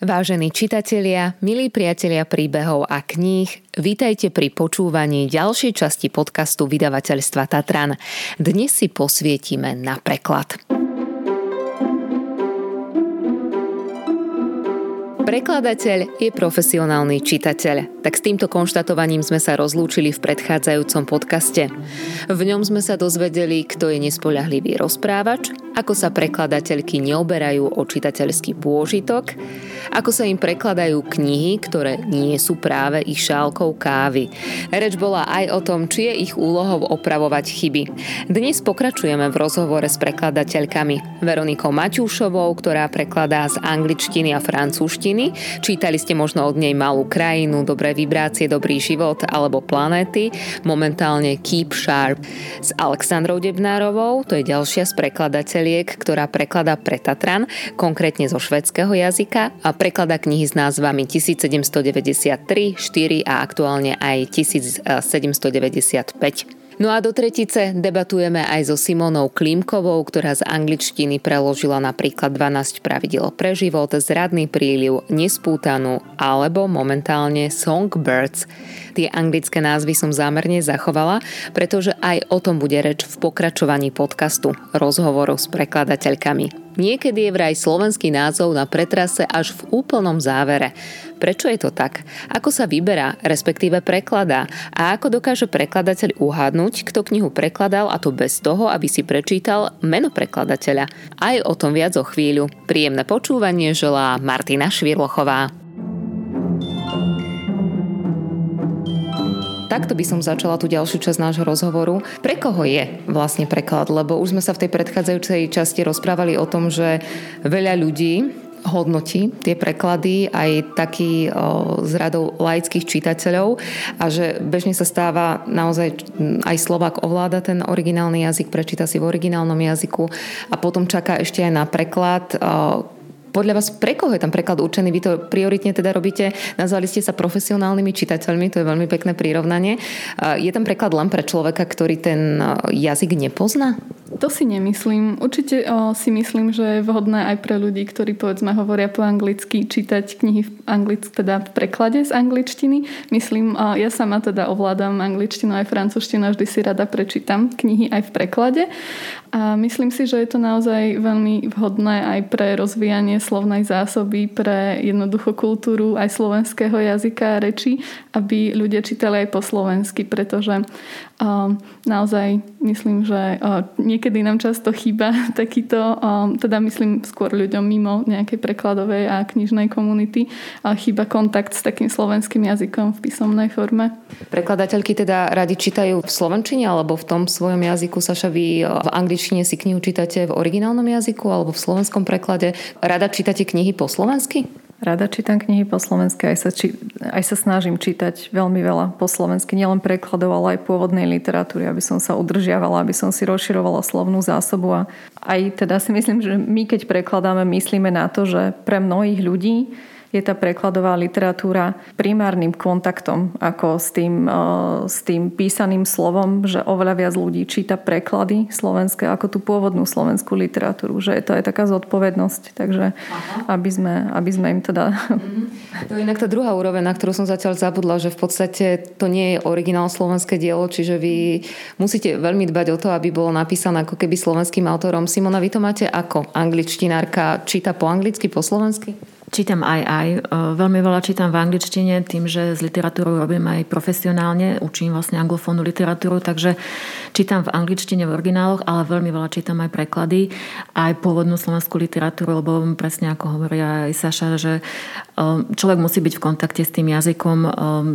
Vážení čitatelia, milí priatelia príbehov a kníh, vítajte pri počúvaní ďalšej časti podcastu vydavateľstva Tatran. Dnes si posvietime na preklad. Prekladateľ je profesionálny čitateľ, tak s týmto konštatovaním sme sa rozlúčili v predchádzajúcom podcaste. V ňom sme sa dozvedeli, kto je nespoľahlivý rozprávač, ako sa prekladateľky neoberajú o čitateľský pôžitok, ako sa im prekladajú knihy, ktoré nie sú práve ich šálkou kávy. Reč bola aj o tom, či je ich úlohou opravovať chyby. Dnes pokračujeme v rozhovore s prekladateľkami Veronikou Maťúšovou, ktorá prekladá z angličtiny a francúzštiny krajiny. Čítali ste možno od nej Malú krajinu, Dobré vibrácie, Dobrý život alebo Planéty. Momentálne Keep Sharp. S Alexandrou Debnárovou, to je ďalšia z prekladateľiek, ktorá prekladá pre Tatran, konkrétne zo švedského jazyka a prekladá knihy s názvami 1793, 4 a aktuálne aj 1795. No a do tretice debatujeme aj so Simonou Klimkovou, ktorá z angličtiny preložila napríklad 12 pravidel pre život, zradný príliv, nespútanú alebo momentálne Songbirds. Tie anglické názvy som zámerne zachovala, pretože aj o tom bude reč v pokračovaní podcastu rozhovoru s prekladateľkami. Niekedy je vraj slovenský názov na pretrase až v úplnom závere. Prečo je to tak? Ako sa vyberá, respektíve prekladá? A ako dokáže prekladateľ uhádnuť, kto knihu prekladal a to bez toho, aby si prečítal meno prekladateľa? Aj o tom viac o chvíľu. Príjemné počúvanie želá Martina Švirlochová. Takto by som začala tú ďalšiu časť nášho rozhovoru. Pre koho je vlastne preklad? Lebo už sme sa v tej predchádzajúcej časti rozprávali o tom, že veľa ľudí hodnotí tie preklady aj taký o, z radou laických čitateľov a že bežne sa stáva naozaj aj Slovak ovláda ten originálny jazyk, prečíta si v originálnom jazyku a potom čaká ešte aj na preklad, o, podľa vás pre koho je tam preklad určený? Vy to prioritne teda robíte, nazvali ste sa profesionálnymi čitateľmi, to je veľmi pekné prirovnanie. Je tam preklad len pre človeka, ktorý ten jazyk nepozná? To si nemyslím. Určite o, si myslím, že je vhodné aj pre ľudí, ktorí povedzme hovoria po anglicky, čítať knihy v anglic, teda v preklade z angličtiny. Myslím, o, ja sama teda ovládam angličtinu aj francúzštinu vždy si rada prečítam knihy aj v preklade. A myslím si, že je to naozaj veľmi vhodné aj pre rozvíjanie slovnej zásoby, pre jednoducho kultúru aj slovenského jazyka a reči, aby ľudia čítali aj po slovensky, pretože naozaj myslím, že niekedy nám často chýba takýto, teda myslím skôr ľuďom mimo nejakej prekladovej a knižnej komunity, chýba kontakt s takým slovenským jazykom v písomnej forme. Prekladateľky teda radi čítajú v slovenčine alebo v tom svojom jazyku? Saša, vy v angličtine si knihu čítate v originálnom jazyku alebo v slovenskom preklade? Rada čítate knihy po slovensky? Rada čítam knihy po slovensky, aj sa, či, aj sa snažím čítať veľmi veľa po slovensky, nielen prekladov, ale aj pôvodnej literatúry, aby som sa udržiavala, aby som si rozširovala slovnú zásobu. A aj teda si myslím, že my keď prekladáme, myslíme na to, že pre mnohých ľudí je tá prekladová literatúra primárnym kontaktom ako s tým, e, s tým písaným slovom, že oveľa viac ľudí číta preklady slovenské ako tú pôvodnú slovenskú literatúru, že je to aj taká zodpovednosť, takže aby sme, aby sme im teda... Mm-hmm. To je inak tá druhá úroveň, na ktorú som zatiaľ zabudla, že v podstate to nie je originál slovenské dielo, čiže vy musíte veľmi dbať o to, aby bolo napísané ako keby slovenským autorom. Simona, vy to máte ako angličtinárka? Číta po anglicky, po slovensky? Čítam aj aj. E, veľmi veľa čítam v angličtine, tým, že s literatúrou robím aj profesionálne, učím vlastne anglofónnu literatúru, takže čítam v angličtine v origináloch, ale veľmi veľa čítam aj preklady, aj pôvodnú slovenskú literatúru, lebo presne ako hovoria aj Saša, že e, človek musí byť v kontakte s tým jazykom, e,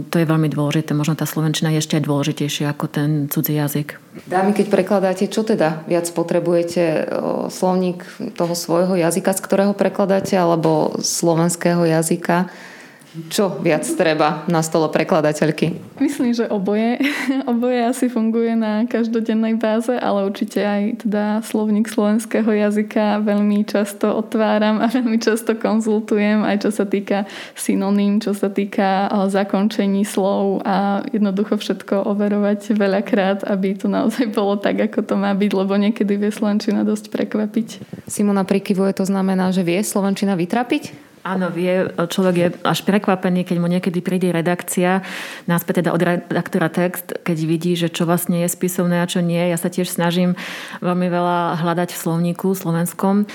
to je veľmi dôležité. Možno tá slovenčina je ešte dôležitejšia ako ten cudzí jazyk. Dámy, keď prekladáte, čo teda viac potrebujete? Slovník toho svojho jazyka, z ktorého prekladáte, alebo slovenského jazyka čo viac treba na stolo prekladateľky? Myslím, že oboje. oboje asi funguje na každodennej báze, ale určite aj teda slovník slovenského jazyka veľmi často otváram a veľmi často konzultujem, aj čo sa týka synonym, čo sa týka zakončení slov a jednoducho všetko overovať veľakrát, aby to naozaj bolo tak, ako to má byť, lebo niekedy vie slovenčina dosť prekvapiť. Simona prikyvuje, to znamená, že vie slovenčina vytrapiť? Áno, vie, človek je až prekvapený, keď mu niekedy príde redakcia, náspäť teda od redaktora text, keď vidí, že čo vlastne je spisovné a čo nie. Ja sa tiež snažím veľmi veľa hľadať v slovníku slovenskom,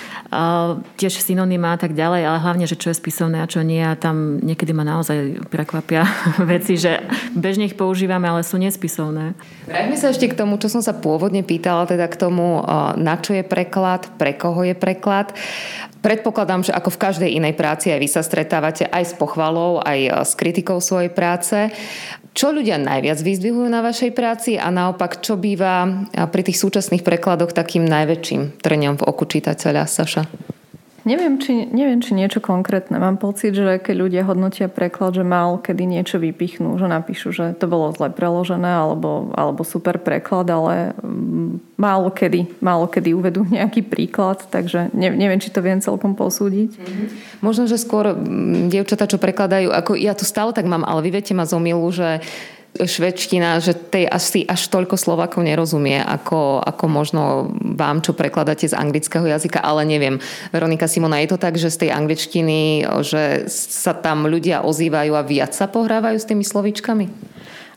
tiež synonymá a tak ďalej, ale hlavne, že čo je spisovné a čo nie. A tam niekedy ma naozaj prekvapia veci, že bežne ich používame, ale sú nespisovné. Vráťme sa ešte k tomu, čo som sa pôvodne pýtala, teda k tomu, na čo je preklad, pre koho je preklad. Predpokladám, že ako v každej inej práci aj vy sa stretávate aj s pochvalou, aj e, s kritikou svojej práce. Čo ľudia najviac vyzdvihujú na vašej práci a naopak, čo býva e, pri tých súčasných prekladoch takým najväčším trňom v oku čitateľa, Saša? Neviem či, neviem, či niečo konkrétne. Mám pocit, že keď ľudia hodnotia preklad, že mal kedy niečo vypichnú, že napíšu, že to bolo zle preložené alebo, alebo super preklad, ale mm, málo kedy, málo kedy uvedú nejaký príklad, takže ne, neviem, či to viem celkom posúdiť. Mm-hmm. Možno, že skôr mm, dievčatá, čo prekladajú, ako ja tu stále tak mám, ale vy viete ma zomilu, že švedština, že tej asi až toľko Slovakov nerozumie, ako, ako možno vám, čo prekladáte z anglického jazyka, ale neviem. Veronika Simona, je to tak, že z tej angličtiny, že sa tam ľudia ozývajú a viac sa pohrávajú s tými slovíčkami?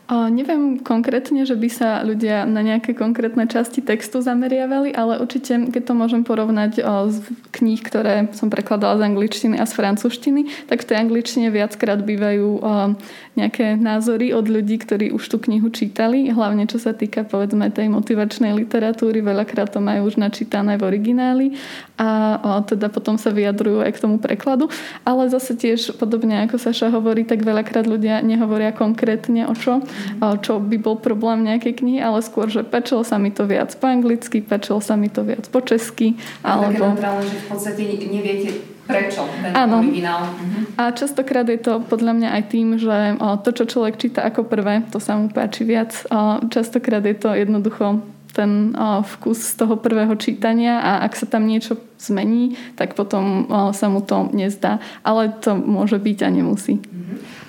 O, neviem konkrétne, že by sa ľudia na nejaké konkrétne časti textu zameriavali, ale určite, keď to môžem porovnať o, z kníh, ktoré som prekladala z angličtiny a z francúzštiny, tak v tej angličtine viackrát bývajú o, nejaké názory od ľudí, ktorí už tú knihu čítali, hlavne čo sa týka povedzme tej motivačnej literatúry, veľakrát to majú už načítané v origináli a o, teda potom sa vyjadrujú aj k tomu prekladu, ale zase tiež podobne ako Saša hovorí, tak veľakrát ľudia nehovoria konkrétne o čo, čo by bol problém nejakej knihy, ale skôr, že páčilo sa mi to viac po anglicky, páčilo sa mi to viac po česky. Alebo... Také že v podstate neviete prečo ten Áno. originál. Uh-huh. A častokrát je to podľa mňa aj tým, že to, čo človek číta ako prvé, to sa mu páči viac. Častokrát je to jednoducho ten vkus z toho prvého čítania a ak sa tam niečo zmení, tak potom sa mu to nezdá. Ale to môže byť a nemusí.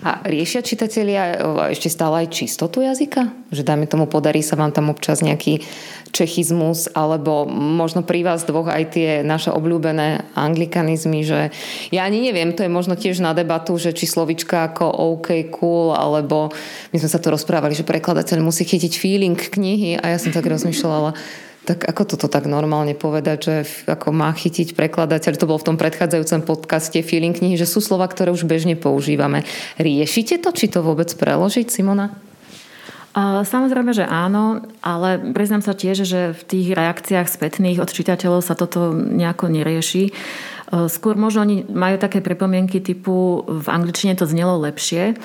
A riešia čitatelia ešte stále aj čistotu jazyka? Že dajme tomu, podarí sa vám tam občas nejaký čechizmus, alebo možno pri vás dvoch aj tie naše obľúbené anglikanizmy, že ja ani neviem, to je možno tiež na debatu, že či slovička ako OK, cool, alebo my sme sa to rozprávali, že prekladateľ musí chytiť feeling knihy a ja som tak rozmýšľala, tak ako toto tak normálne povedať, že ako má chytiť prekladateľ, to bolo v tom predchádzajúcom podcaste feeling knihy, že sú slova, ktoré už bežne používame. Riešite to, či to vôbec preložiť, Simona? Samozrejme, že áno, ale priznám sa tiež, že v tých reakciách spätných od čitateľov sa toto nejako nerieši. Skôr možno oni majú také pripomienky typu v angličtine to znelo lepšie,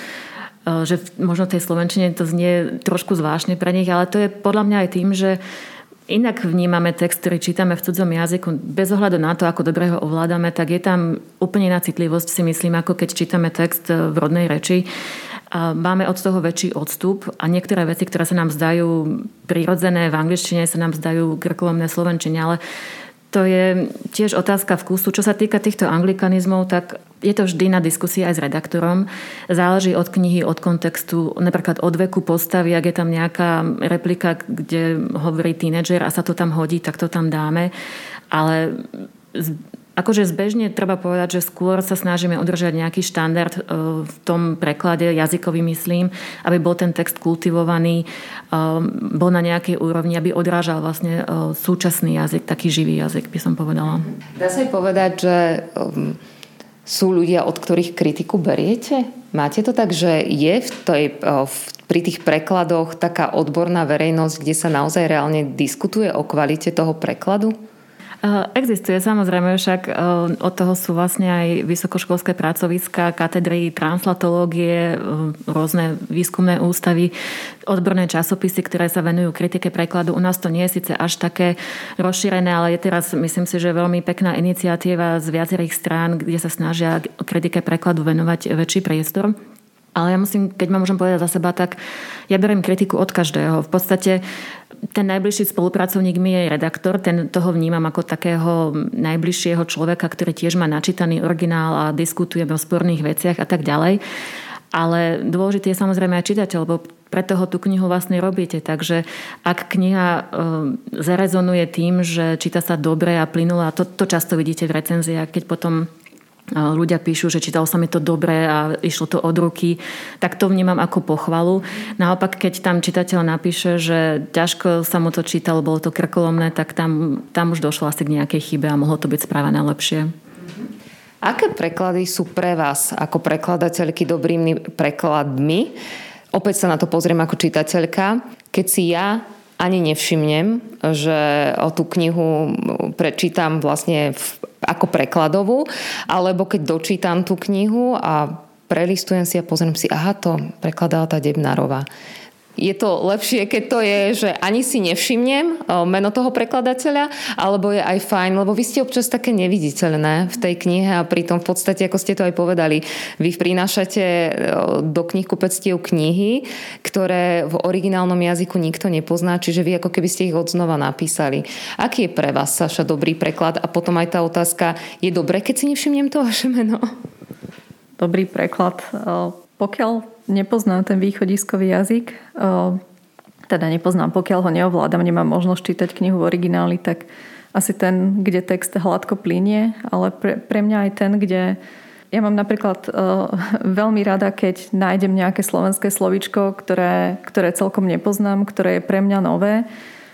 že možno tej slovenčine to znie trošku zvláštne pre nich, ale to je podľa mňa aj tým, že inak vnímame text, ktorý čítame v cudzom jazyku, bez ohľadu na to, ako dobre ho ovládame, tak je tam úplne iná citlivosť, si myslím, ako keď čítame text v rodnej reči. A máme od toho väčší odstup a niektoré veci, ktoré sa nám zdajú prirodzené v angličtine, sa nám zdajú grkolomné slovenčine, ale to je tiež otázka vkusu. Čo sa týka týchto anglikanizmov, tak je to vždy na diskusii aj s redaktorom. Záleží od knihy, od kontextu, napríklad od veku postavy, ak je tam nejaká replika, kde hovorí tínedžer a sa to tam hodí, tak to tam dáme. Ale Akože zbežne treba povedať, že skôr sa snažíme udržať nejaký štandard e, v tom preklade, jazykový myslím, aby bol ten text kultivovaný, e, bol na nejakej úrovni, aby odrážal vlastne e, súčasný jazyk, taký živý jazyk, by som povedala. Dá sa aj povedať, že sú ľudia, od ktorých kritiku beriete? Máte to tak, že je v tej, v, pri tých prekladoch taká odborná verejnosť, kde sa naozaj reálne diskutuje o kvalite toho prekladu? Eh, existuje samozrejme, však eh, od toho sú vlastne aj vysokoškolské pracoviska, katedry translatológie, eh, rôzne výskumné ústavy, odborné časopisy, ktoré sa venujú kritike prekladu. U nás to nie je síce až také rozšírené, ale je teraz, myslím si, že veľmi pekná iniciatíva z viacerých strán, kde sa snažia kritike prekladu venovať väčší priestor. Ale ja musím, keď ma môžem povedať za seba, tak ja beriem kritiku od každého. V podstate ten najbližší spolupracovník mi je redaktor, ten toho vnímam ako takého najbližšieho človeka, ktorý tiež má načítaný originál a diskutujeme o sporných veciach a tak ďalej. Ale dôležitý je samozrejme aj čitateľ, lebo pre toho tú knihu vlastne robíte. Takže ak kniha e, zarezonuje tým, že číta sa dobre a plynula, to, to často vidíte v recenziách, keď potom ľudia píšu, že čítalo sa mi to dobre a išlo to od ruky, tak to vnímam ako pochvalu. Naopak, keď tam čitateľ napíše, že ťažko sa mu to čítalo, bolo to krkolomné, tak tam, tam už došlo asi k nejakej chybe a mohlo to byť správané lepšie. Aké preklady sú pre vás ako prekladateľky dobrými prekladmi? Opäť sa na to pozriem ako čitateľka. Keď si ja ani nevšimnem, že tú knihu prečítam vlastne v, ako prekladovú, alebo keď dočítam tú knihu a prelistujem si a pozriem si, aha, to prekladala tá Debnárová je to lepšie, keď to je, že ani si nevšimnem meno toho prekladateľa, alebo je aj fajn, lebo vy ste občas také neviditeľné v tej knihe a pritom v podstate, ako ste to aj povedali, vy prinášate do knihkupectiev knihy, ktoré v originálnom jazyku nikto nepozná, čiže vy ako keby ste ich odznova napísali. Aký je pre vás, Saša, dobrý preklad? A potom aj tá otázka, je dobré, keď si nevšimnem to vaše meno? Dobrý preklad. Pokiaľ nepoznám ten východiskový jazyk, teda nepoznám, pokiaľ ho neovládam, nemám možnosť čítať knihu v origináli, tak asi ten, kde text hladko plinie, ale pre, pre mňa aj ten, kde ja mám napríklad uh, veľmi rada, keď nájdem nejaké slovenské slovičko, ktoré, ktoré celkom nepoznám, ktoré je pre mňa nové,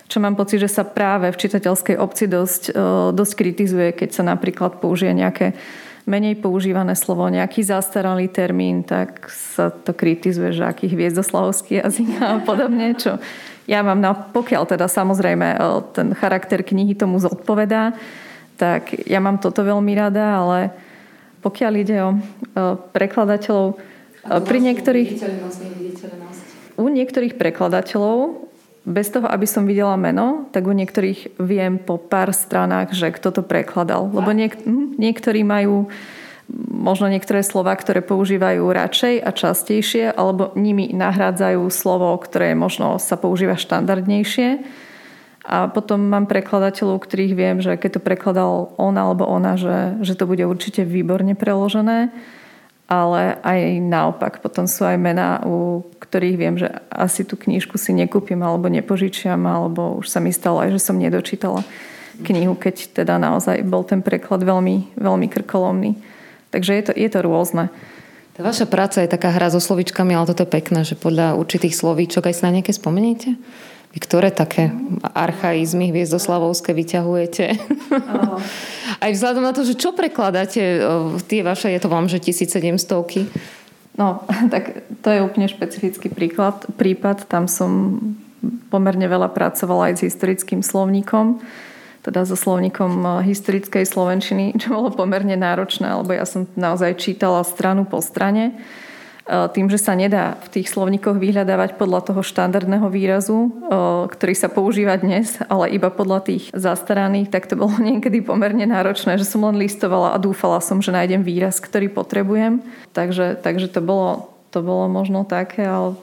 čo mám pocit, že sa práve v čitateľskej obci dosť, uh, dosť kritizuje, keď sa napríklad použije nejaké menej používané slovo, nejaký zastaralý termín, tak sa to kritizuje, že aký hviezdoslavovský jazyk a podobne, čo ja mám, na, pokiaľ teda samozrejme e, ten charakter knihy tomu zodpovedá, tak ja mám toto veľmi rada, ale pokiaľ ide o e, prekladateľov, e, pri niektorých... U niektorých prekladateľov bez toho, aby som videla meno, tak u niektorých viem po pár stranách, že kto to prekladal. Lebo niek- hm, niektorí majú možno niektoré slova, ktoré používajú radšej a častejšie, alebo nimi nahrádzajú slovo, ktoré možno sa používa štandardnejšie. A potom mám prekladateľov, ktorých viem, že keď to prekladal on alebo ona, že, že to bude určite výborne preložené ale aj naopak. Potom sú aj mená, u ktorých viem, že asi tú knižku si nekúpim alebo nepožičiam, alebo už sa mi stalo aj, že som nedočítala knihu, keď teda naozaj bol ten preklad veľmi, veľmi krkolomný. Takže je to, je to rôzne. Tá vaša práca je taká hra so slovíčkami, ale toto je pekné, že podľa určitých slovíčok aj sa na nejaké spomeniete? Vy ktoré také archaizmy hviezdoslavovské vyťahujete? Oh. Aj vzhľadom na to, že čo prekladáte, tie vaše, je to vám, že 1700 No, tak to je úplne špecifický príklad, prípad. Tam som pomerne veľa pracovala aj s historickým slovníkom, teda so slovníkom historickej slovenčiny, čo bolo pomerne náročné, lebo ja som naozaj čítala stranu po strane E, tým, že sa nedá v tých slovníkoch vyhľadávať podľa toho štandardného výrazu, e, ktorý sa používa dnes, ale iba podľa tých zastaraných, tak to bolo niekedy pomerne náročné, že som len listovala a dúfala som, že nájdem výraz, ktorý potrebujem. Takže, takže to, bolo, to bolo možno také, ale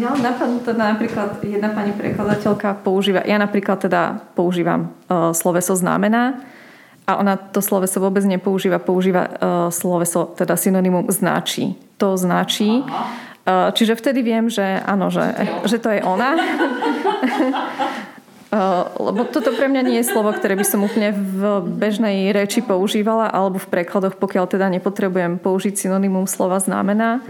No, teda napríklad jedna pani prekladateľka používa, ja napríklad teda používam uh, sloveso znamená a ona to sloveso vôbec nepoužíva, používa uh, sloveso, teda synonymum značí to značí. Aha. Čiže vtedy viem, že áno, že, že to je ona. Lebo toto pre mňa nie je slovo, ktoré by som úplne v bežnej reči používala alebo v prekladoch, pokiaľ teda nepotrebujem použiť synonymum slova znamená.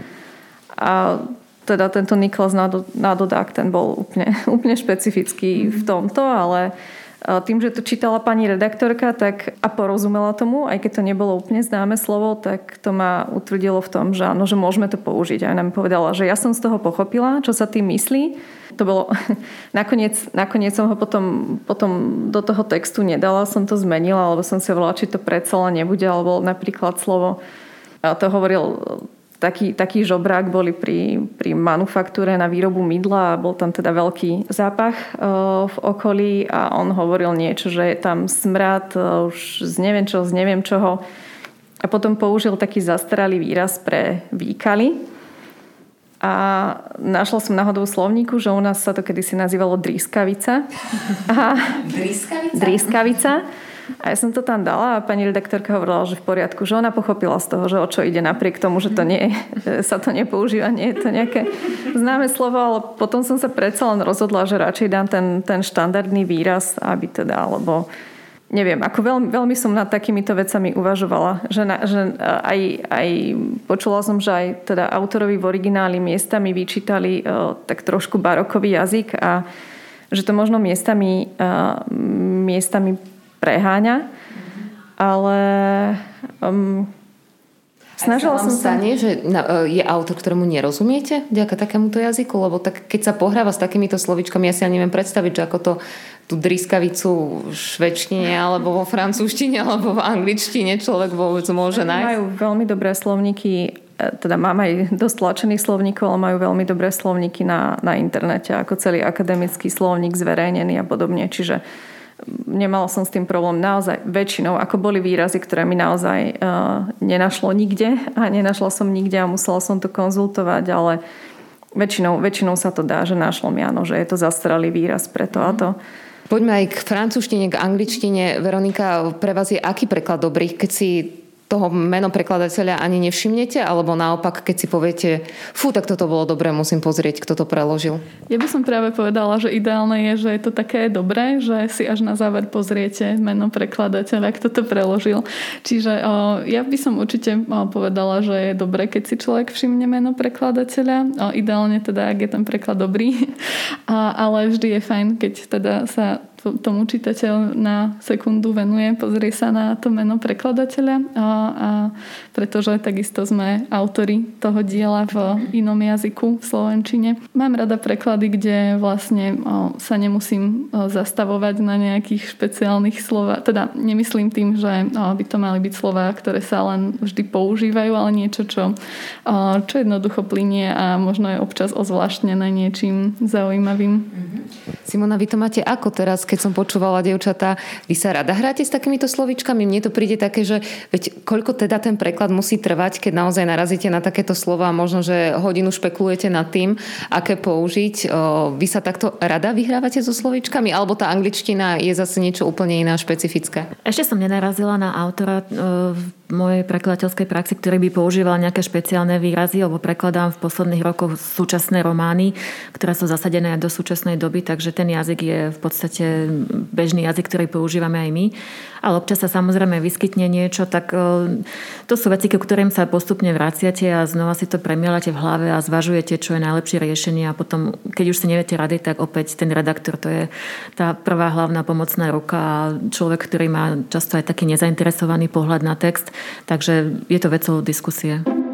A teda tento Niklas Nadodák, ten bol úplne, úplne špecifický v tomto, ale uh, tým, že to čítala pani redaktorka tak, a porozumela tomu, aj keď to nebolo úplne známe slovo, tak to ma utvrdilo v tom, že áno, že môžeme to použiť. A nám povedala, že ja som z toho pochopila, čo sa tým myslí. To bolo, nakoniec, nakoniec som ho potom, potom do toho textu nedala, som to zmenila, alebo som si hovorila, či to predsa nebude, alebo napríklad slovo to hovoril taký, taký žobrák boli pri, pri manufaktúre na výrobu mydla a bol tam teda veľký zápach e, v okolí a on hovoril niečo, že je tam smrad e, už z neviem čo, z neviem čoho. A potom použil taký zastaralý výraz pre výkaly. A našla som náhodou slovníku, že u nás sa to kedysi nazývalo drískavica. Drískavica? Drískavica. A ja som to tam dala a pani redaktorka hovorila, že v poriadku, že ona pochopila z toho, že o čo ide napriek tomu, že to nie, sa to nepoužíva, nie je to nejaké známe slovo, ale potom som sa predsa len rozhodla, že radšej dám ten, ten štandardný výraz, aby teda, alebo neviem, ako veľmi, veľmi som nad takýmito vecami uvažovala. Že, na, že aj, aj počula som, že aj teda autorovi v origináli miestami vyčítali uh, tak trošku barokový jazyk a že to možno miestami, uh, miestami preháňa. Ale um, Snažila som sa... stane, že e, je autor, ktorému nerozumiete vďaka takémuto jazyku? Lebo tak, keď sa pohráva s takýmito slovičkami, ja si ani neviem predstaviť, že ako to tú driskavicu v švedčine alebo vo francúzštine alebo v angličtine človek vôbec môže nájsť. Majú veľmi dobré slovníky e, teda mám aj dosť tlačených slovníkov, ale majú veľmi dobré slovníky na, na internete, ako celý akademický slovník zverejnený a podobne. Čiže nemala som s tým problém naozaj väčšinou, ako boli výrazy, ktoré mi naozaj uh, nenašlo nikde a nenašla som nikde a musela som to konzultovať, ale väčšinou, väčšinou sa to dá, že našlo mi áno, že je to zastralý výraz pre to a to. Poďme aj k francúzštine, k angličtine. Veronika, pre vás je aký preklad dobrý, keď si toho meno prekladateľa ani nevšimnete, alebo naopak, keď si poviete, fú, tak toto bolo dobré, musím pozrieť, kto to preložil? Ja by som práve povedala, že ideálne je, že je to také dobré, že si až na záver pozriete meno prekladateľa, kto to preložil. Čiže o, ja by som určite o, povedala, že je dobré, keď si človek všimne meno prekladateľa. O, ideálne teda, ak je ten preklad dobrý. A, ale vždy je fajn, keď teda sa tomu čitateľ na sekundu venuje, pozrie sa na to meno prekladateľa a, a pretože takisto sme autori toho diela v inom jazyku, v slovenčine. Mám rada preklady, kde vlastne sa nemusím zastavovať na nejakých špeciálnych slovách. Teda nemyslím tým, že by to mali byť slová, ktoré sa len vždy používajú, ale niečo, čo, čo jednoducho plinie a možno je občas ozvláštnené niečím zaujímavým. Mm-hmm. Simona, vy to máte ako teraz, keď som počúvala, dievčatá, vy sa rada hráte s takýmito slovičkami? Mne to príde také, že veď koľko teda ten preklad musí trvať, keď naozaj narazíte na takéto slova možno, že hodinu špekulujete nad tým, aké použiť. Vy sa takto rada vyhrávate so slovičkami? Alebo tá angličtina je zase niečo úplne iné špecifické? Ešte som nenarazila na autora mojej prekladateľskej praxi, ktorý by používal nejaké špeciálne výrazy, lebo prekladám v posledných rokoch súčasné romány, ktoré sú zasadené do súčasnej doby, takže ten jazyk je v podstate bežný jazyk, ktorý používame aj my. Ale občas sa samozrejme vyskytne niečo, tak e, to sú veci, ku ktorým sa postupne vraciate a znova si to premielate v hlave a zvažujete, čo je najlepšie riešenie a potom, keď už si neviete rady, tak opäť ten redaktor, to je tá prvá hlavná pomocná ruka a človek, ktorý má často aj taký nezainteresovaný pohľad na text, Takže je to vecou diskusie.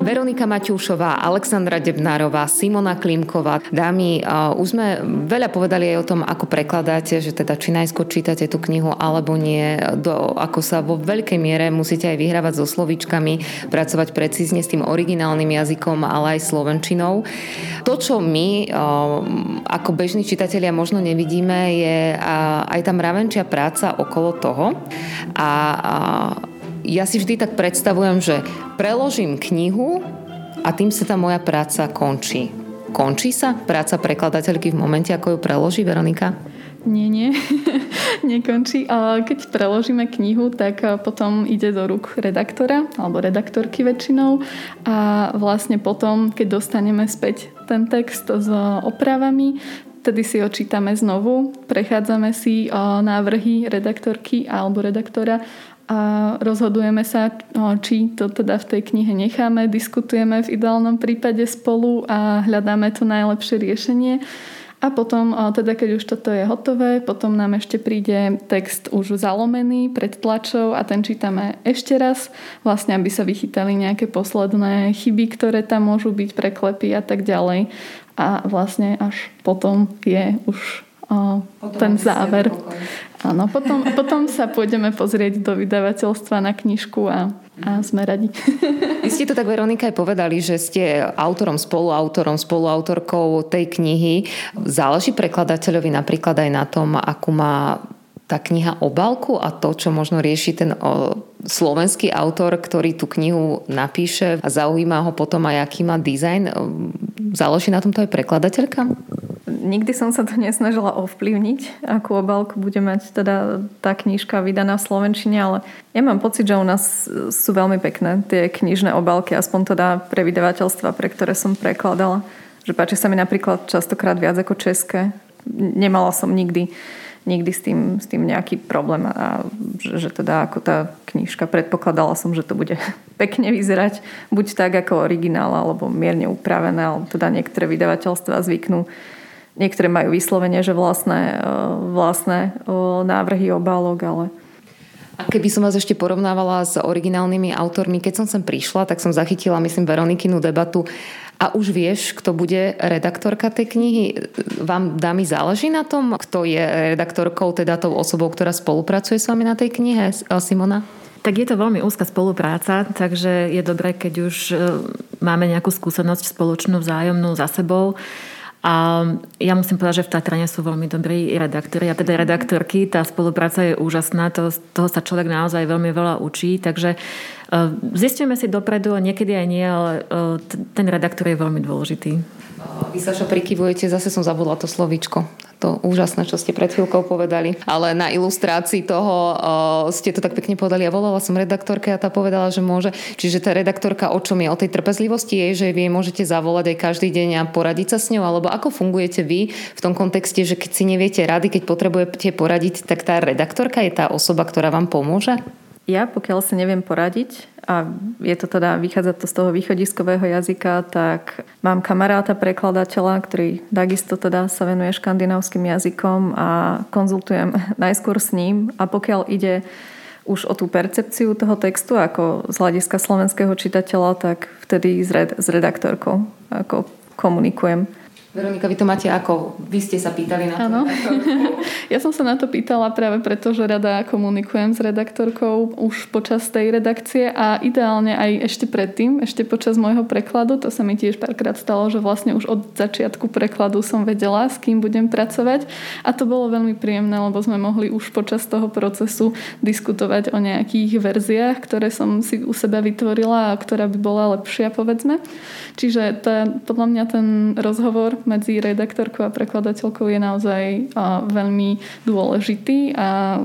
Veronika Maťúšová, Alexandra Debnárová, Simona Klimková. Dámy, už sme veľa povedali aj o tom, ako prekladáte, že teda či najskôr čítate tú knihu alebo nie, do, ako sa vo veľkej miere musíte aj vyhrávať so slovíčkami, pracovať precízne s tým originálnym jazykom, ale aj slovenčinou. To, čo my ako bežní čitatelia možno nevidíme, je aj tá mravenčia práca okolo toho. A ja si vždy tak predstavujem, že preložím knihu a tým sa tá moja práca končí. Končí sa práca prekladateľky v momente, ako ju preloží Veronika? Nie, nie, nekončí. Keď preložíme knihu, tak potom ide do rúk redaktora alebo redaktorky väčšinou a vlastne potom, keď dostaneme späť ten text s opravami, Vtedy si ho čítame znovu, prechádzame si návrhy redaktorky alebo redaktora a rozhodujeme sa, či to teda v tej knihe necháme, diskutujeme v ideálnom prípade spolu a hľadáme to najlepšie riešenie. A potom, teda keď už toto je hotové, potom nám ešte príde text už zalomený pred tlačou a ten čítame ešte raz, vlastne aby sa vychytali nejaké posledné chyby, ktoré tam môžu byť, preklepy a tak ďalej. A vlastne až potom je už ten záver. Áno, potom, potom sa pôjdeme pozrieť do vydavateľstva na knižku a, a sme radi. Vy ste to tak, Veronika, aj povedali, že ste autorom, spoluautorom, spoluautorkou tej knihy. Záleží prekladateľovi napríklad aj na tom, akú má tá kniha obálku a to, čo možno rieši ten slovenský autor, ktorý tú knihu napíše a zaujíma ho potom aj aký má dizajn. Záleží na tomto aj prekladateľka? Nikdy som sa to nesnažila ovplyvniť, akú obálku bude mať teda tá knižka vydaná v Slovenčine, ale ja mám pocit, že u nás sú veľmi pekné tie knižné obálky, aspoň teda pre vydavateľstva, pre ktoré som prekladala. Že páči sa mi napríklad častokrát viac ako české. nemala som nikdy nikdy s tým, s tým nejaký problém a že, že teda ako tá knižka predpokladala som, že to bude pekne vyzerať buď tak ako originál alebo mierne upravené, alebo teda niektoré vydavateľstva zvyknú niektoré majú vyslovene, že vlastné, e, vlastné e, návrhy obálok, ale a keby som vás ešte porovnávala s originálnymi autormi, keď som sem prišla, tak som zachytila, myslím, Veronikinu debatu a už vieš, kto bude redaktorka tej knihy? Vám dámy záleží na tom, kto je redaktorkou, teda tou osobou, ktorá spolupracuje s vami na tej knihe, Simona? Tak je to veľmi úzka spolupráca, takže je dobré, keď už máme nejakú skúsenosť spoločnú, vzájomnú za sebou. A ja musím povedať, že v Tatrane sú veľmi dobrí redaktori a teda redaktorky. Tá spolupráca je úžasná, to, toho sa človek naozaj veľmi veľa učí, takže uh, zistíme si dopredu a niekedy aj nie, ale uh, ten redaktor je veľmi dôležitý. Vy sa prikyvujete, zase som zabudla to slovíčko. To úžasné, čo ste pred chvíľkou povedali. Ale na ilustrácii toho uh, ste to tak pekne povedali. Ja volala som redaktorke a tá povedala, že môže. Čiže tá redaktorka o čom je? O tej trpezlivosti je, že vy môžete zavolať aj každý deň a poradiť sa s ňou? Alebo ako fungujete vy v tom kontexte, že keď si neviete rady, keď potrebujete poradiť, tak tá redaktorka je tá osoba, ktorá vám pomôže? Ja, pokiaľ sa neviem poradiť, a je to teda, vychádza to z toho východiskového jazyka, tak mám kamaráta prekladateľa, ktorý takisto teda sa venuje škandinávskym jazykom a konzultujem najskôr s ním a pokiaľ ide už o tú percepciu toho textu ako z hľadiska slovenského čitateľa, tak vtedy s, red, s redaktorkou ako komunikujem. Veronika, vy to máte ako? Vy ste sa pýtali na to? Áno. ja som sa na to pýtala práve preto, že rada komunikujem s redaktorkou už počas tej redakcie a ideálne aj ešte predtým, ešte počas môjho prekladu. To sa mi tiež párkrát stalo, že vlastne už od začiatku prekladu som vedela, s kým budem pracovať. A to bolo veľmi príjemné, lebo sme mohli už počas toho procesu diskutovať o nejakých verziách, ktoré som si u seba vytvorila a ktorá by bola lepšia, povedzme. Čiže tá, podľa mňa ten rozhovor medzi redaktorkou a prekladateľkou je naozaj veľmi dôležitý a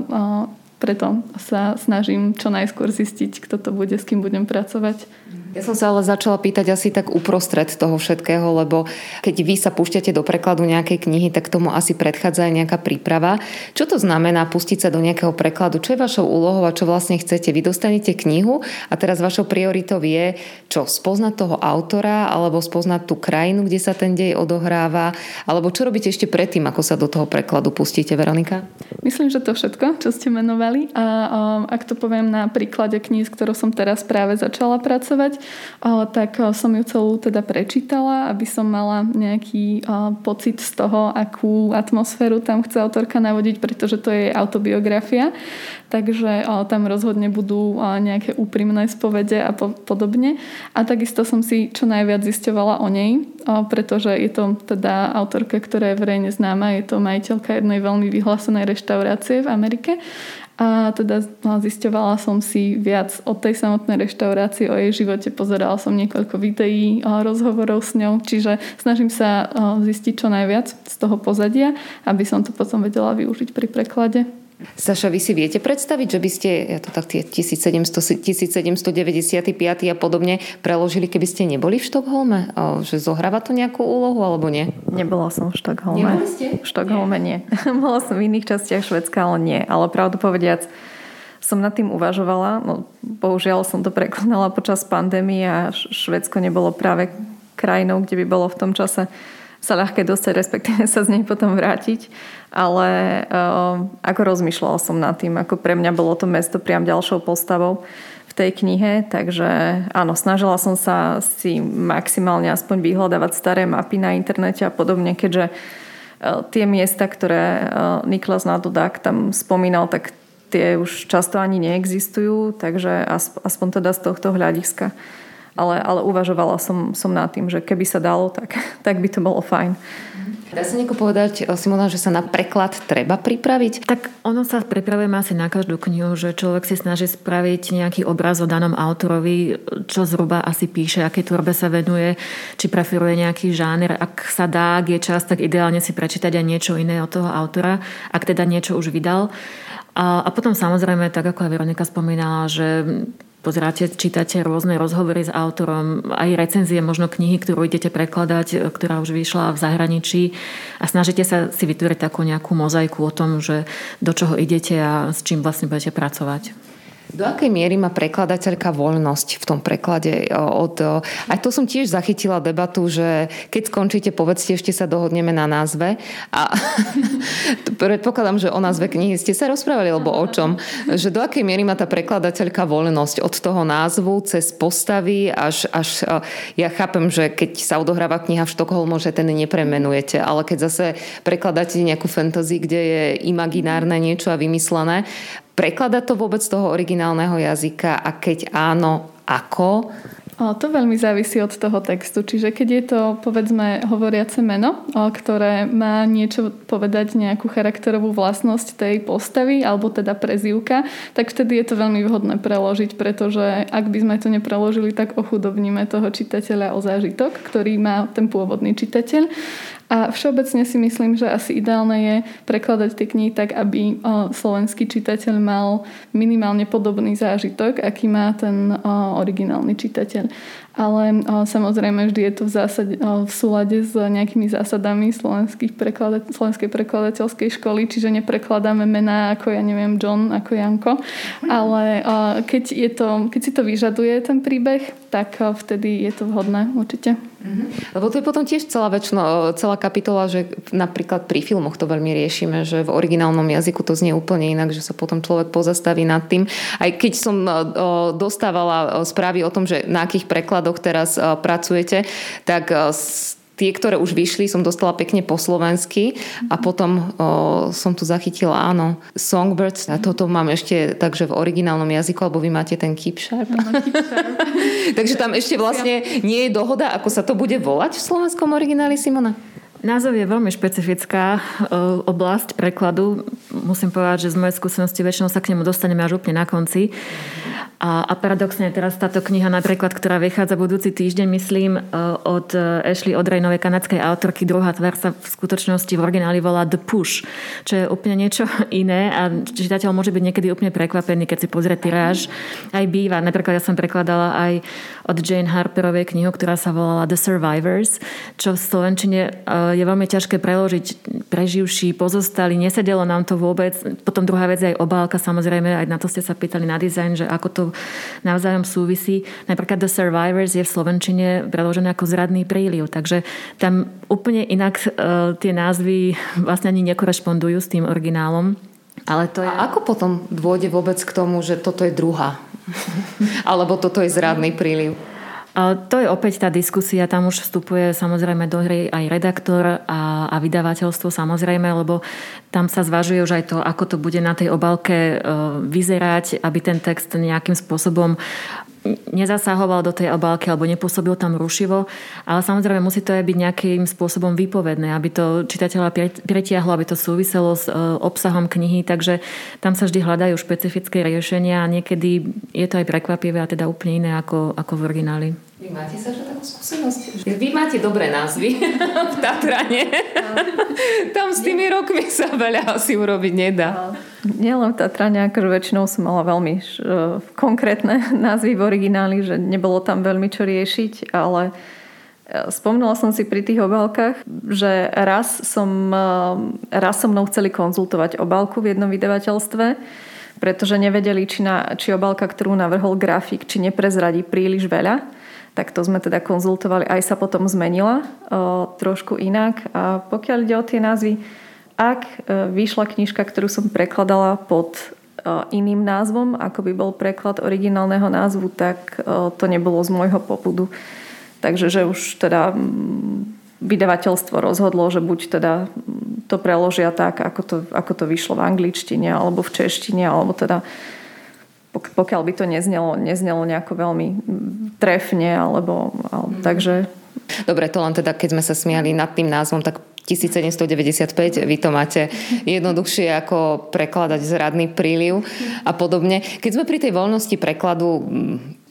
preto sa snažím čo najskôr zistiť, kto to bude, s kým budem pracovať. Ja som sa ale začala pýtať asi tak uprostred toho všetkého, lebo keď vy sa púšťate do prekladu nejakej knihy, tak tomu asi predchádza aj nejaká príprava. Čo to znamená pustiť sa do nejakého prekladu? Čo je vašou úlohou a čo vlastne chcete? Vy dostanete knihu a teraz vašou prioritou je čo? Spoznať toho autora alebo spoznať tú krajinu, kde sa ten dej odohráva? Alebo čo robíte ešte predtým, ako sa do toho prekladu pustíte, Veronika? Myslím, že to všetko, čo ste menovali. A ak to poviem na príklade kníh, s ktorou som teraz práve začala pracovať, tak som ju celú teda prečítala, aby som mala nejaký pocit z toho, akú atmosféru tam chce autorka navodiť, pretože to je autobiografia. Takže tam rozhodne budú nejaké úprimné spovede a podobne. A takisto som si čo najviac zisťovala o nej, pretože je to teda autorka, ktorá je verejne známa, je to majiteľka jednej veľmi vyhlásenej reštaurácie v Amerike a teda no, zisťovala som si viac o tej samotnej reštaurácii, o jej živote. Pozerala som niekoľko videí, rozhovorov s ňou, čiže snažím sa zistiť čo najviac z toho pozadia, aby som to potom vedela využiť pri preklade. Saša, vy si viete predstaviť, že by ste, ja to tak tie 1700, 1795 a podobne preložili, keby ste neboli v Štokholme? Že zohráva to nejakú úlohu alebo nie? Nebola som v Štokholme. Neboli ste? V Štokholme nie. Bola som v iných častiach Švedska, ale nie. Ale pravdu povediac, som nad tým uvažovala. No, bohužiaľ som to prekonala počas pandémie a Švedsko nebolo práve krajinou, kde by bolo v tom čase sa ľahké dostať, respektíve sa z nej potom vrátiť. Ale uh, ako rozmýšľala som nad tým, ako pre mňa bolo to mesto priam ďalšou postavou v tej knihe, takže áno, snažila som sa si maximálne aspoň vyhľadávať staré mapy na internete a podobne, keďže uh, tie miesta, ktoré uh, Niklas Nadodak tam spomínal, tak tie už často ani neexistujú, takže aspoň teda z tohto hľadiska ale, ale uvažovala som, som nad tým, že keby sa dalo, tak, tak by to bolo fajn. Dá sa nieko povedať, Simona, že sa na preklad treba pripraviť? Tak ono sa pripravujeme asi na každú knihu, že človek si snaží spraviť nejaký obraz o danom autorovi, čo zhruba asi píše, aké tvorbe sa venuje, či preferuje nejaký žáner. Ak sa dá, ak je čas, tak ideálne si prečítať aj niečo iné od toho autora, ak teda niečo už vydal. A, a potom samozrejme, tak ako aj Veronika spomínala, že pozeráte, čítate rôzne rozhovory s autorom, aj recenzie, možno knihy, ktorú idete prekladať, ktorá už vyšla v zahraničí a snažíte sa si vytvoriť takú nejakú mozaiku o tom, že do čoho idete a s čím vlastne budete pracovať. Do akej miery má prekladateľka voľnosť v tom preklade? Od, aj to som tiež zachytila debatu, že keď skončíte, povedzte, ešte sa dohodneme na názve. A predpokladám, že o názve knihy ste sa rozprávali, alebo o čom? Že do akej miery má tá prekladateľka voľnosť od toho názvu cez postavy až, až ja chápem, že keď sa odohráva kniha v Štokholmu, že ten nepremenujete, ale keď zase prekladáte nejakú fantasy, kde je imaginárne niečo a vymyslené, Preklada to vôbec toho originálneho jazyka a keď áno, ako? O, to veľmi závisí od toho textu. Čiže keď je to, povedzme, hovoriace meno, o, ktoré má niečo povedať, nejakú charakterovú vlastnosť tej postavy, alebo teda prezývka, tak vtedy je to veľmi vhodné preložiť, pretože ak by sme to nepreložili, tak ochudobníme toho čitateľa o zážitok, ktorý má ten pôvodný čitateľ. A všeobecne si myslím, že asi ideálne je prekladať tie knihy tak, aby slovenský čitateľ mal minimálne podobný zážitok, aký má ten originálny čitateľ ale samozrejme vždy je to v, zásade, v súlade s nejakými zásadami preklada, slovenskej prekladateľskej školy, čiže neprekladáme mená ako ja neviem John, ako Janko, ale keď, je to, keď si to vyžaduje ten príbeh, tak vtedy je to vhodné určite. Mm-hmm. Lebo to je potom tiež celá, väčno, celá kapitola, že napríklad pri filmoch to veľmi riešime, že v originálnom jazyku to znie úplne inak, že sa potom človek pozastaví nad tým. Aj keď som dostávala správy o tom, že na akých prekladoch teraz pracujete, tak tie, ktoré už vyšli, som dostala pekne po slovensky a potom o, som tu zachytila, áno, Songbirds. A toto mám ešte takže v originálnom jazyku, alebo vy máte ten Keep Sharp. keep sharp. takže tam ešte vlastne nie je dohoda, ako sa to bude volať v slovenskom origináli, Simona? Názov je veľmi špecifická oblasť prekladu. Musím povedať, že z mojej skúsenosti väčšinou sa k nemu dostaneme až úplne na konci. A, a paradoxne teraz táto kniha napríklad, ktorá vychádza budúci týždeň, myslím, e, od Ashley Odrejnovej kanadskej autorky, druhá tvár sa v skutočnosti v origináli volá The Push, čo je úplne niečo iné a čitateľ môže byť niekedy úplne prekvapený, keď si pozrie tiráž. Aj býva. Napríklad ja som prekladala aj od Jane Harperovej knihu, ktorá sa volala The Survivors, čo v Slovenčine e, je veľmi ťažké preložiť. Preživší, pozostali, nesedelo nám to vôbec. Potom druhá vec je aj obálka, samozrejme, aj na to ste sa pýtali na dizajn, že ako to navzájom súvisí. Napríklad The Survivors je v Slovenčine preložené ako zradný príliv, takže tam úplne inak uh, tie názvy vlastne ani nekorešpondujú s tým originálom. Ale to je... A ako potom dôjde vôbec k tomu, že toto je druhá? Alebo toto je zradný príliv? To je opäť tá diskusia, tam už vstupuje samozrejme do hry aj redaktor a, a vydavateľstvo samozrejme, lebo tam sa zvažuje už aj to, ako to bude na tej obálke e, vyzerať, aby ten text nejakým spôsobom nezasahoval do tej obálky alebo nepôsobil tam rušivo, ale samozrejme musí to aj byť nejakým spôsobom výpovedné, aby to čitateľa pretiahlo, aby to súviselo s e, obsahom knihy, takže tam sa vždy hľadajú špecifické riešenia a niekedy je to aj prekvapivé a teda úplne iné ako, ako v origináli. Vy máte sa takú skúsenosť? Vy máte dobré názvy v Tatrane. Tam s tými rokmi sa veľa asi urobiť nedá. Nielen v Tatrane, akože väčšinou som mala veľmi uh, konkrétne názvy v origináli, že nebolo tam veľmi čo riešiť, ale e, Spomnula som si pri tých obálkach, že raz, som, e, raz so mnou chceli konzultovať obálku v jednom vydavateľstve, pretože nevedeli, či, na, či obálka, ktorú navrhol grafik, či neprezradí príliš veľa tak to sme teda konzultovali. Aj sa potom zmenila o, trošku inak. A pokiaľ ide o tie názvy, ak e, vyšla knižka, ktorú som prekladala pod o, iným názvom, ako by bol preklad originálneho názvu, tak o, to nebolo z môjho popudu. Takže že už teda vydavateľstvo rozhodlo, že buď teda to preložia tak, ako to, ako to vyšlo v angličtine, alebo v češtine, alebo teda pokiaľ by to neznelo, neznelo nejako veľmi trefne, alebo, alebo mm. takže... Dobre, to len teda, keď sme sa smiali nad tým názvom, tak 1795, vy to máte jednoduchšie ako prekladať zradný príliv a podobne. Keď sme pri tej voľnosti prekladu,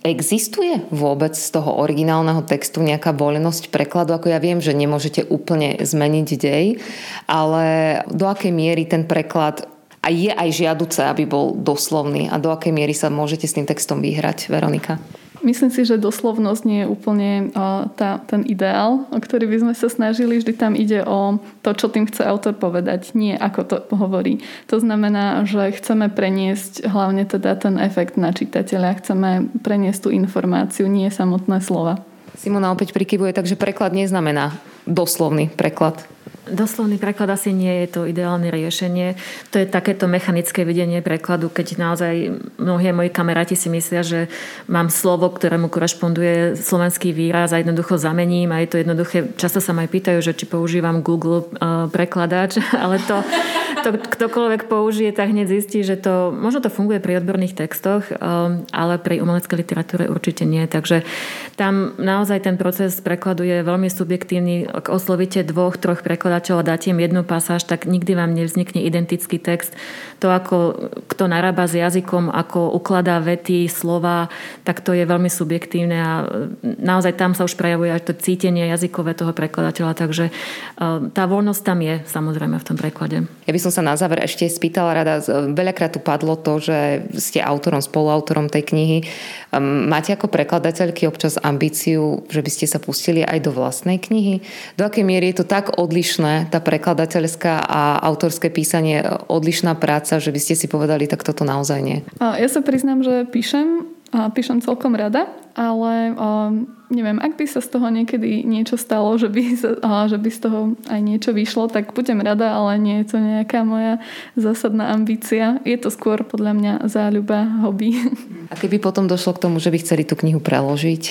existuje vôbec z toho originálneho textu nejaká voľnosť prekladu? Ako ja viem, že nemôžete úplne zmeniť dej, ale do akej miery ten preklad a je aj žiaduce, aby bol doslovný a do akej miery sa môžete s tým textom vyhrať, Veronika? Myslím si, že doslovnosť nie je úplne tá, ten ideál, o ktorý by sme sa snažili. Vždy tam ide o to, čo tým chce autor povedať, nie ako to hovorí. To znamená, že chceme preniesť hlavne teda ten efekt na čitateľa, chceme preniesť tú informáciu, nie samotné slova. Simona opäť prikyvuje, takže preklad neznamená doslovný preklad. Doslovný preklad asi nie je to ideálne riešenie. To je takéto mechanické videnie prekladu, keď naozaj mnohí moji kamaráti si myslia, že mám slovo, ktorému korešponduje slovenský výraz a jednoducho zamením a je to jednoduché. Často sa ma aj pýtajú, že či používam Google uh, prekladač, ale to, to ktokoľvek použije, tak hneď zistí, že to, možno to funguje pri odborných textoch, um, ale pri umeleckej literatúre určite nie. Takže tam naozaj ten proces prekladu je veľmi subjektívny. Ak oslovíte dvoch, troch prekladačov, prekladateľa dáte im jednu pasáž, tak nikdy vám nevznikne identický text. To, ako kto narába s jazykom, ako ukladá vety, slova, tak to je veľmi subjektívne a naozaj tam sa už prejavuje aj to cítenie jazykové toho prekladateľa, takže e, tá voľnosť tam je samozrejme v tom preklade. Ja by som sa na záver ešte spýtala rada, veľakrát tu padlo to, že ste autorom, spoluautorom tej knihy. Máte ako prekladateľky občas ambíciu, že by ste sa pustili aj do vlastnej knihy? Do akej miery je to tak odlišné odlišné, tá prekladateľská a autorské písanie, odlišná práca, že by ste si povedali, tak toto naozaj nie? Ja sa priznám, že píšem píšem celkom rada, ale neviem, ak by sa z toho niekedy niečo stalo, že by, že by z toho aj niečo vyšlo, tak budem rada, ale nie je to nejaká moja zásadná ambícia. Je to skôr podľa mňa záľuba, hobby. A keby potom došlo k tomu, že by chceli tú knihu preložiť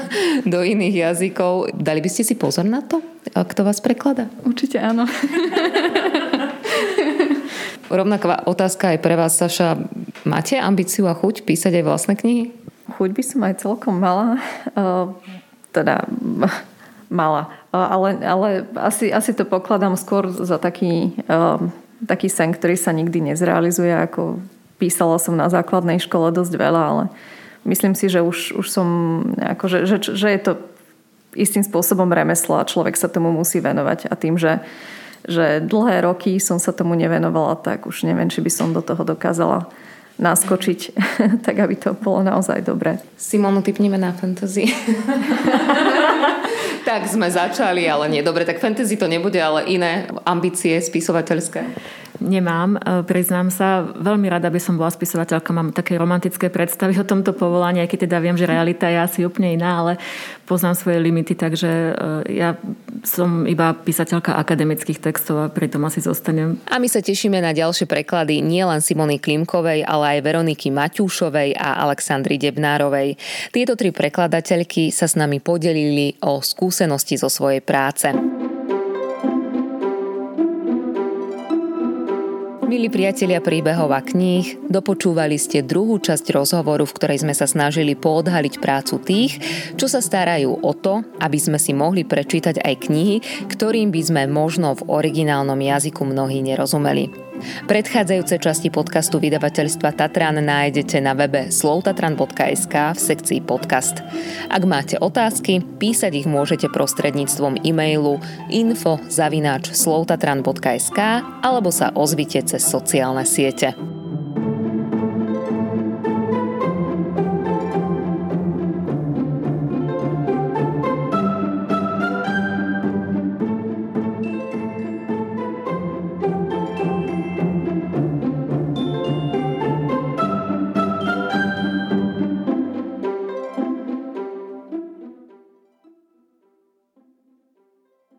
do iných jazykov, dali by ste si pozor na to, kto vás preklada? Určite áno. Rovnaká otázka aj pre vás, Saša. Máte ambíciu a chuť písať aj vlastné knihy? Chuť by som aj celkom mala. Uh, teda mala. Uh, ale, ale asi, asi to pokladám skôr za taký, uh, taký sen, ktorý sa nikdy nezrealizuje. Ako písala som na základnej škole dosť veľa, ale myslím si, že už, už som nejako, že, že, že je to istým spôsobom remeslo a človek sa tomu musí venovať. A tým, že že dlhé roky som sa tomu nevenovala, tak už neviem, či by som do toho dokázala naskočiť, tak aby to bolo naozaj dobré. Simonu typneme na fantasy. tak sme začali, ale nie. Dobre, tak fantasy to nebude, ale iné ambície spisovateľské. Nemám, e, priznám sa. Veľmi rada by som bola spisovateľka. Mám také romantické predstavy o tomto povolaní, aj keď teda viem, že realita je asi úplne iná, ale poznám svoje limity, takže e, ja som iba písateľka akademických textov a pritom asi zostanem. A my sa tešíme na ďalšie preklady nielen Simony Klimkovej, ale aj Veroniky Maťúšovej a Aleksandry Debnárovej. Tieto tri prekladateľky sa s nami podelili o skúsenosti zo svojej práce. Milí priatelia príbehov a kníh, dopočúvali ste druhú časť rozhovoru, v ktorej sme sa snažili poodhaliť prácu tých, čo sa starajú o to, aby sme si mohli prečítať aj knihy, ktorým by sme možno v originálnom jazyku mnohí nerozumeli. Predchádzajúce časti podcastu vydavateľstva Tatran nájdete na webe slovtatran.sk v sekcii podcast. Ak máte otázky, písať ich môžete prostredníctvom e-mailu info zavináč slovtatran.sk alebo sa ozvite cez sociálne siete.